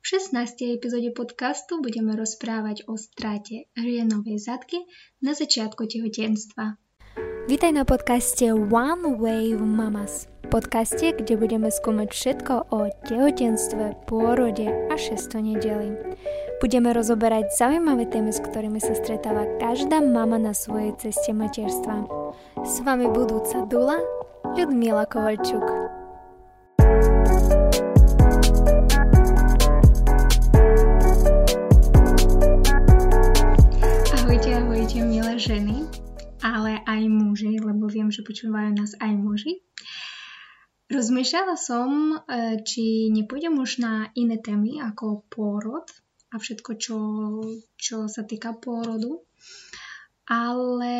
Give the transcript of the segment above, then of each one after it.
V 16. epizóde podcastu budeme rozprávať o strate hrienovej zadky na začiatku tehotenstva. Vítaj na podcaste One Wave Mamas. Podcaste, kde budeme skúmať všetko o tehotenstve, pôrode a šesto nedeli. Budeme rozoberať zaujímavé témy, s ktorými sa stretáva každá mama na svojej ceste materstva. S vami budúca Dula, Ľudmila Kovalčuk. Aj muži, lebo viem, že počúvajú nás aj muži. Rozmýšľala som, e, či nepôjdem už na iné témy ako pôrod a všetko, čo, čo sa týka pôrodu, ale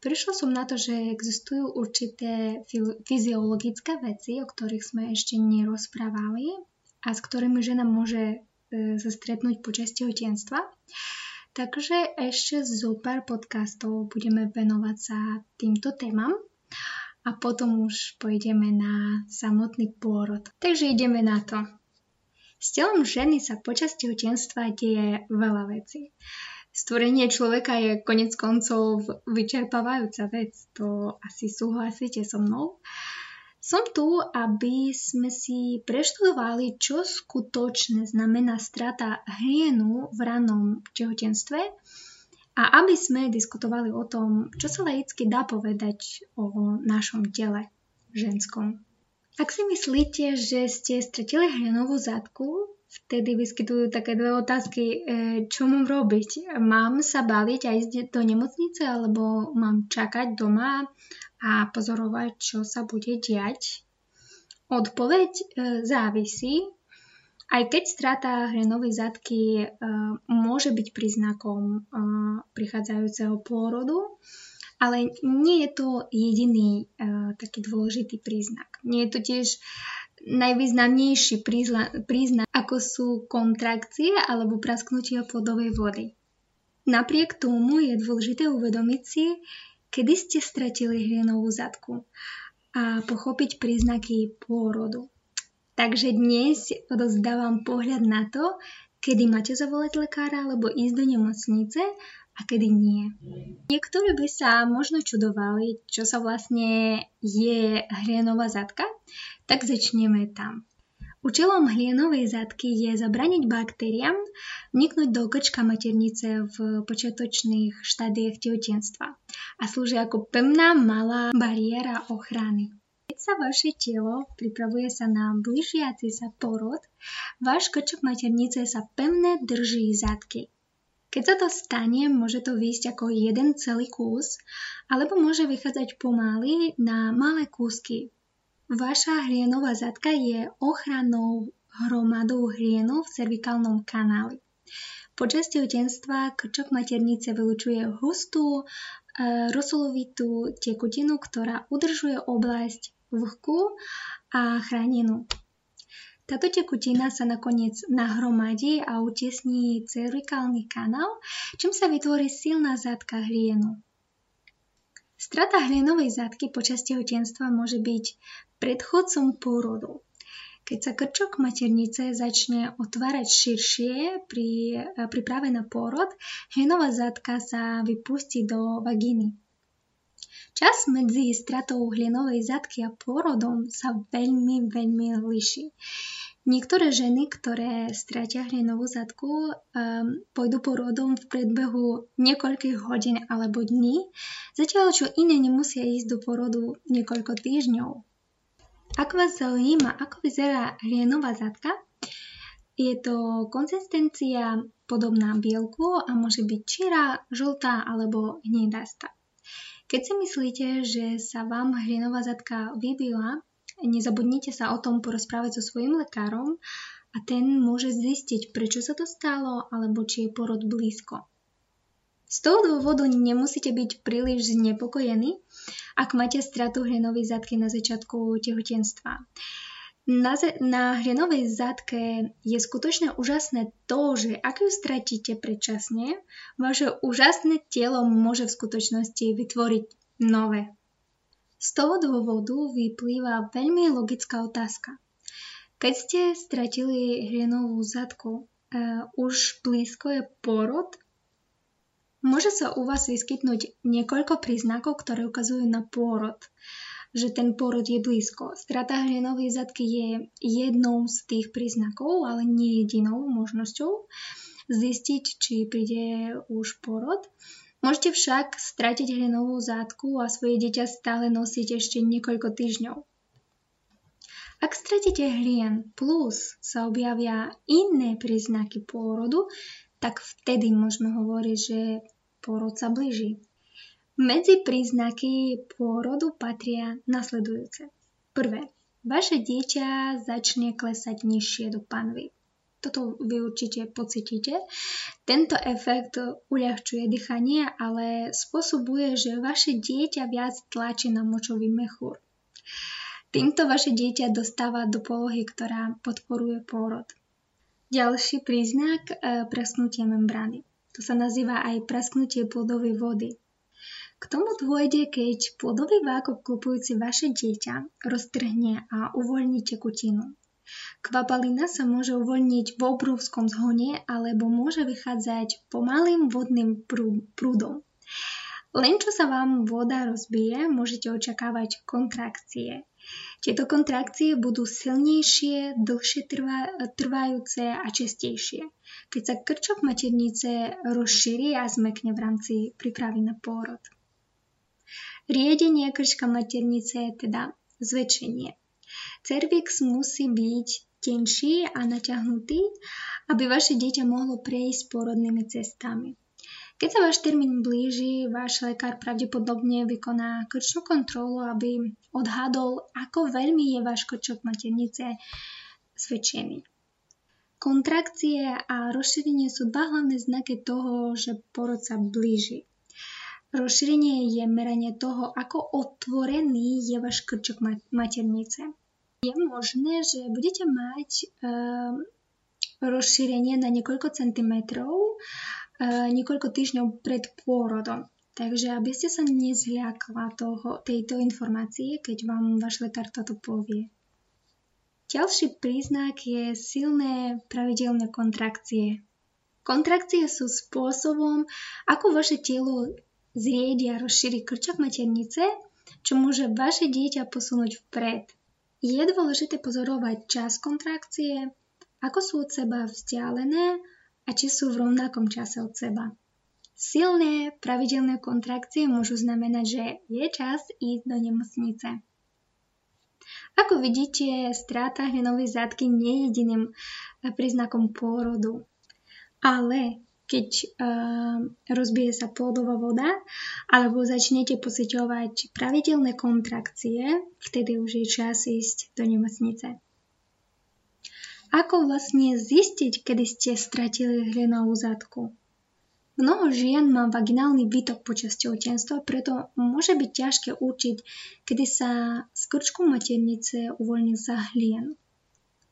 prišla som na to, že existujú určité fyziologické veci, o ktorých sme ešte nerozprávali a s ktorými žena môže e, sa stretnúť počas tehotenstva. Takže ešte zo pár podcastov budeme venovať sa týmto témam a potom už pôjdeme na samotný pôrod. Takže ideme na to. S telom ženy sa počas tehotenstva deje veľa vecí. Stvorenie človeka je konec koncov vyčerpávajúca vec, to asi súhlasíte so mnou. Som tu, aby sme si preštudovali, čo skutočne znamená strata hrienu v ranom tehotenstve a aby sme diskutovali o tom, čo sa laicky dá povedať o našom tele ženskom. Ak si myslíte, že ste stratili hrienovú zadku, vtedy vyskytujú také dve otázky, e, čo mám robiť? Mám sa baliť a ísť do nemocnice, alebo mám čakať doma a pozorovať, čo sa bude diať. Odpoveď e, závisí, aj keď strata hrenovej zadky e, môže byť príznakom e, prichádzajúceho pôrodu, ale nie je to jediný e, taký dôležitý príznak. Nie je to tiež najvýznamnejší príznak, ako sú kontrakcie alebo prasknutia plodovej vody. Napriek tomu je dôležité uvedomiť si, kedy ste stratili hrienovú zadku a pochopiť príznaky pôrodu. Takže dnes odozdávam pohľad na to, kedy máte zavolať lekára alebo ísť do nemocnice a kedy nie. Niektorí by sa možno čudovali, čo sa vlastne je hrienová zadka, tak začneme tam. Účelom hlienovej zadky je zabraniť baktériám vniknúť do krčka maternice v počiatočných štádiách tehotenstva a slúži ako pevná malá bariéra ochrany. Keď sa vaše telo pripravuje sa na blížiaci sa porod, váš krčok maternice sa pevne drží zadky. Keď sa to stane, môže to výjsť ako jeden celý kus, alebo môže vychádzať pomaly na malé kúsky, Vaša hrienová zadka je ochrannou hromadou hrienu v cervikálnom kanáli. Počas tehotenstva krčok maternice vylučuje hustú, e, rosolovitú tekutinu, ktorá udržuje oblasť vlhkú a chránenú. Táto tekutina sa nakoniec nahromadí a utesní cervikálny kanál, čím sa vytvorí silná zadka hrienu. Strata hlienovej zadky počas tehotenstva môže byť predchodcom pôrodu. Keď sa krčok maternice začne otvárať širšie pri príprave na pôrod, hlinová zadka sa vypustí do vagíny. Čas medzi stratou hlinovej zadky a pôrodom sa veľmi, veľmi liší. Niektoré ženy, ktoré stratia hlinovú zadku, um, pôjdu porodom v predbehu niekoľkých hodín alebo dní, zatiaľ čo iné nemusia ísť do porodu niekoľko týždňov. Ak vás zaujíma, ako vyzerá hlienová zadka, je to konzistencia podobná bielku a môže byť čierá, žltá alebo hnedastá. Keď si myslíte, že sa vám hlienová zadka vybila, Nezabudnite sa o tom porozprávať so svojím lekárom a ten môže zistiť, prečo sa to stalo alebo či je porod blízko. Z toho dôvodu nemusíte byť príliš znepokojení, ak máte stratu hrenovej zadky na začiatku tehotenstva. Na, na hrenovej zadke je skutočne úžasné to, že ak ju stratíte predčasne, vaše úžasné telo môže v skutočnosti vytvoriť nové. Z toho dôvodu vyplýva veľmi logická otázka. Keď ste stratili hlienovú zadku, uh, už blízko je porod? Môže sa u vás vyskytnúť niekoľko príznakov, ktoré ukazujú na pôrod, že ten pôrod je blízko. Strata hlienovej zadky je jednou z tých príznakov, ale nie jedinou možnosťou zistiť, či príde už porod. Môžete však stratiť hlienovú zátku a svoje dieťa stále nosiť ešte niekoľko týždňov. Ak stratíte hlien plus sa objavia iné príznaky pôrodu, tak vtedy môžeme hovoriť, že pôrod sa blíži. Medzi príznaky pôrodu patria nasledujúce. Prvé, vaše dieťa začne klesať nižšie do panvy. Toto vy určite pocítite. Tento efekt uľahčuje dýchanie, ale spôsobuje, že vaše dieťa viac tlačí na močový mechúr. Týmto vaše dieťa dostáva do polohy, ktorá podporuje pôrod. Ďalší príznak e, prasknutie membrány. To sa nazýva aj prasknutie plodovej vody. K tomu dôjde, keď plodový vákuum kupujúci vaše dieťa roztrhne a uvoľní tekutinu. Kvapalina sa môže uvoľniť v obrovskom zhone alebo môže vychádzať pomalým vodným prúdom. Len čo sa vám voda rozbije, môžete očakávať kontrakcie. Tieto kontrakcie budú silnejšie, dlhšie trvá, trvajúce a častejšie, keď sa krčok maternice rozšíri a zmekne v rámci prípravy na pôrod. Riedenie krčka maternice je teda zväčšenie. Cervix musí byť tenší a naťahnutý, aby vaše dieťa mohlo prejsť pôrodnými cestami. Keď sa váš termín blíži, váš lekár pravdepodobne vykoná krčnú kontrolu, aby odhadol, ako veľmi je váš krčok maternice zväčšený. Kontrakcie a rozšírenie sú dva hlavné znaky toho, že porod sa blíži. Rozšírenie je meranie toho, ako otvorený je váš krčok maternice. Je možné, že budete mať e, rozšírenie na niekoľko centimetrov E, niekoľko týždňov pred pôrodom. Takže aby ste sa nezliakla toho, tejto informácie, keď vám váš lekár toto povie. Ďalší príznak je silné pravidelné kontrakcie. Kontrakcie sú spôsobom, ako vaše telo zriedi a rozšíri krčak maternice, čo môže vaše dieťa posunúť vpred. Je dôležité pozorovať čas kontrakcie, ako sú od seba vzdialené a či sú v rovnakom čase od seba. Silné pravidelné kontrakcie môžu znamenať, že je čas ísť do nemocnice. Ako vidíte, stráta hnenovej zátky nie je jediným eh, príznakom pôrodu. Ale keď uh, rozbije sa plodová voda alebo začnete pociťovať pravidelné kontrakcie, vtedy už je čas ísť do nemocnice. Ako vlastne zistiť, kedy ste stratili hlinovú zadku? Mnoho žien má vaginálny výtok počas tehotenstva, preto môže byť ťažké určiť, kedy sa z krčku maternice uvoľnil sa hlien.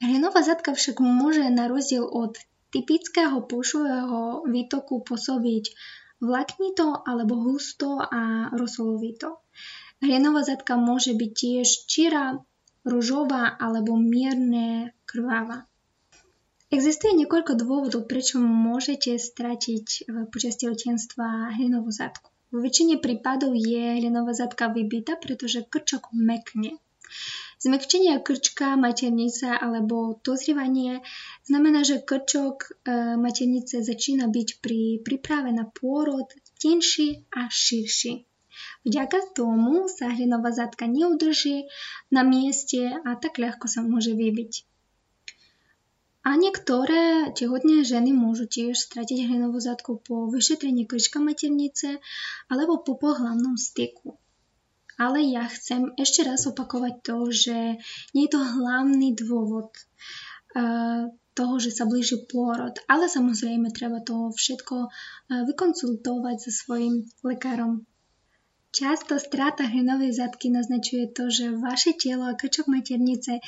Hlinová zadka však môže na rozdiel od typického pošového výtoku pôsobiť vláknito alebo husto a rosolovito. Hlinová zadka môže byť tiež číra, ružová alebo mierne krváva. Existuje niekoľko dôvodov, prečo môžete stratiť e, počas tehotenstva hlinovú zadku. Vo väčšine prípadov je hlinová zadka vybita, pretože krčok mekne. Zmekčenie krčka, maternice alebo dozrievanie znamená, že krčok e, maternice začína byť pri príprave na pôrod tenší a širší. Vďaka tomu sa hlinová zadka neudrží na mieste a tak ľahko sa môže vybiť. A niektoré tehotné ženy môžu tiež stratiť hlinovú zadku po vyšetrení krčka maternice alebo po pohlavnom styku. Ale ja chcem ešte raz opakovať to, že nie je to hlavný dôvod uh, toho, že sa blíži pôrod, ale samozrejme treba to všetko uh, vykonsultovať so svojím lekárom Často strata hlinovej zadky naznačuje to, že vaše telo a krčok maternice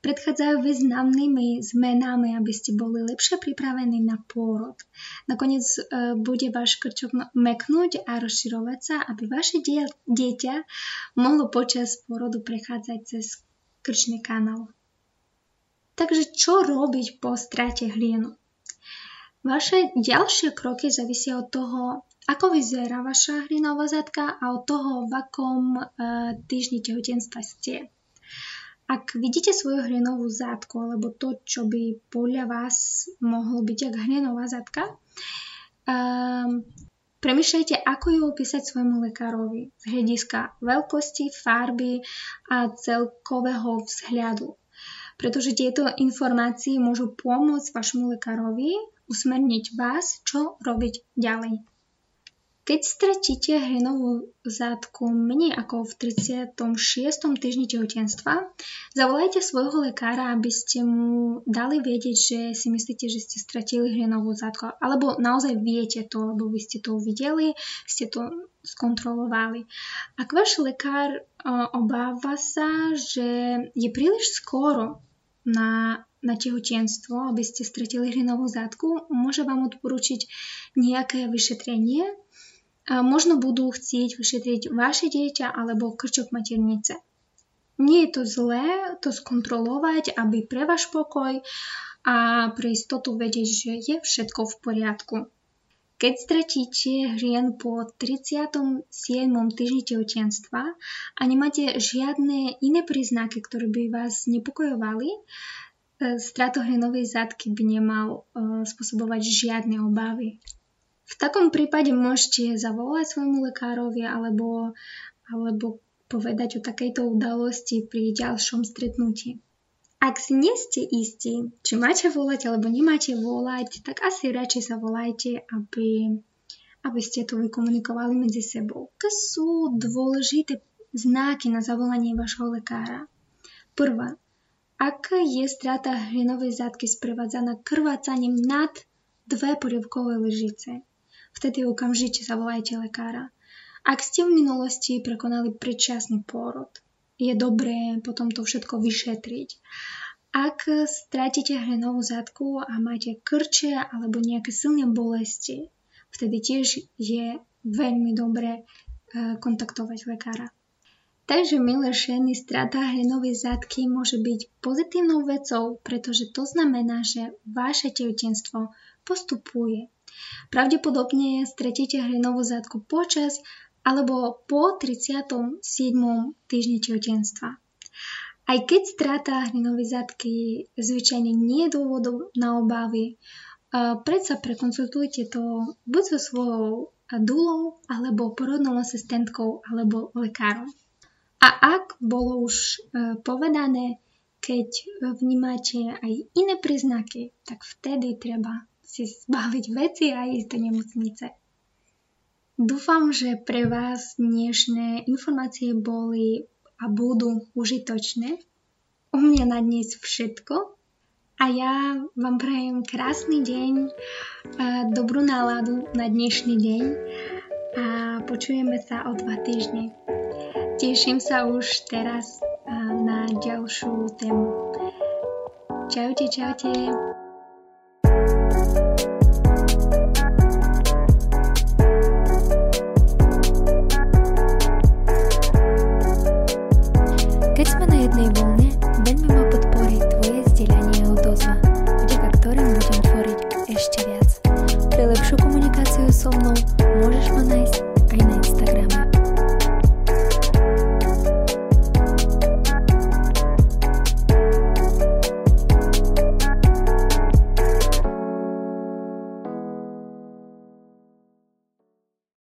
predchádzajú významnými zmenami, aby ste boli lepšie pripravení na pôrod. Nakoniec e, bude váš krčok meknúť a rozširovať sa, aby vaše dieťa mohlo počas pôrodu prechádzať cez krčný kanál. Takže čo robiť po strate hlienu? Vaše ďalšie kroky zavisia od toho, ako vyzerá vaša hlinová zadka a od toho, v akom e, týždni tehotenstva ste. Ak vidíte svoju hlinovú zadku alebo to, čo by podľa vás mohlo byť ako hlinová zadka, um, Premýšľajte, ako ju opísať svojmu lekárovi z hľadiska veľkosti, farby a celkového vzhľadu pretože tieto informácie môžu pomôcť vašmu lekárovi usmerniť vás, čo robiť ďalej. Keď stratíte hrenovú zátku menej ako v 36. týždni tehotenstva, zavolajte svojho lekára, aby ste mu dali vedieť, že si myslíte, že ste stratili hrenovú zátku. Alebo naozaj viete to, lebo vy ste to uvideli, ste to skontrolovali. Ak váš lekár obáva sa, že je príliš skoro na, na tehotenstvo, aby ste stratili hrinovú zátku, môže vám odporučiť nejaké vyšetrenie. Možno budú chcieť vyšetriť vaše dieťa alebo krčok maternice. Nie je to zlé to skontrolovať, aby pre váš pokoj a pre istotu vedieť, že je všetko v poriadku. Keď stratíte hrien po 37. týždni tehotenstva a nemáte žiadne iné príznaky, ktoré by vás nepokojovali, e, strata hrenovej zadky by nemal spôsobovať žiadne obavy. V takom prípade môžete zavolať svojmu lekárovi alebo, alebo povedať o takejto udalosti pri ďalšom stretnutí. Ak si nie ste istí, či máte volať alebo nemáte volať, tak asi radšej sa volajte, aby, aby ste to vykomunikovali medzi sebou. To sú dôležité znaky na zavolanie vašho lekára. Prvá. Ak je strata hlinovej zátky sprevádzaná krvácaním nad dve porievkové lyžice, vtedy okamžite zavolajte lekára. Ak ste v minulosti prekonali predčasný pôrod, je dobré potom to všetko vyšetriť. Ak stratíte hrenovú zadku a máte krče alebo nejaké silné bolesti, vtedy tiež je veľmi dobré e, kontaktovať lekára. Takže, milé ženy, strata hrenovej zadky môže byť pozitívnou vecou, pretože to znamená, že vaše tehotenstvo postupuje. Pravdepodobne stratíte hrenovú zadku počas alebo po 37. týždni tehotenstva. Aj keď strata hlinovej zadky zvyčajne nie je dôvodom na obavy, predsa prekonsultujte to buď so svojou dulou, alebo porodnou asistentkou, alebo lekárom. A ak bolo už e, povedané, keď vnímate aj iné príznaky, tak vtedy treba si zbaviť veci a ísť do nemocnice. Dúfam, že pre vás dnešné informácie boli a budú užitočné. U mňa na dnes všetko a ja vám prajem krásny deň, dobrú náladu na dnešný deň a počujeme sa o dva týždne. Teším sa už teraz na ďalšiu tému. Čaute, čaute.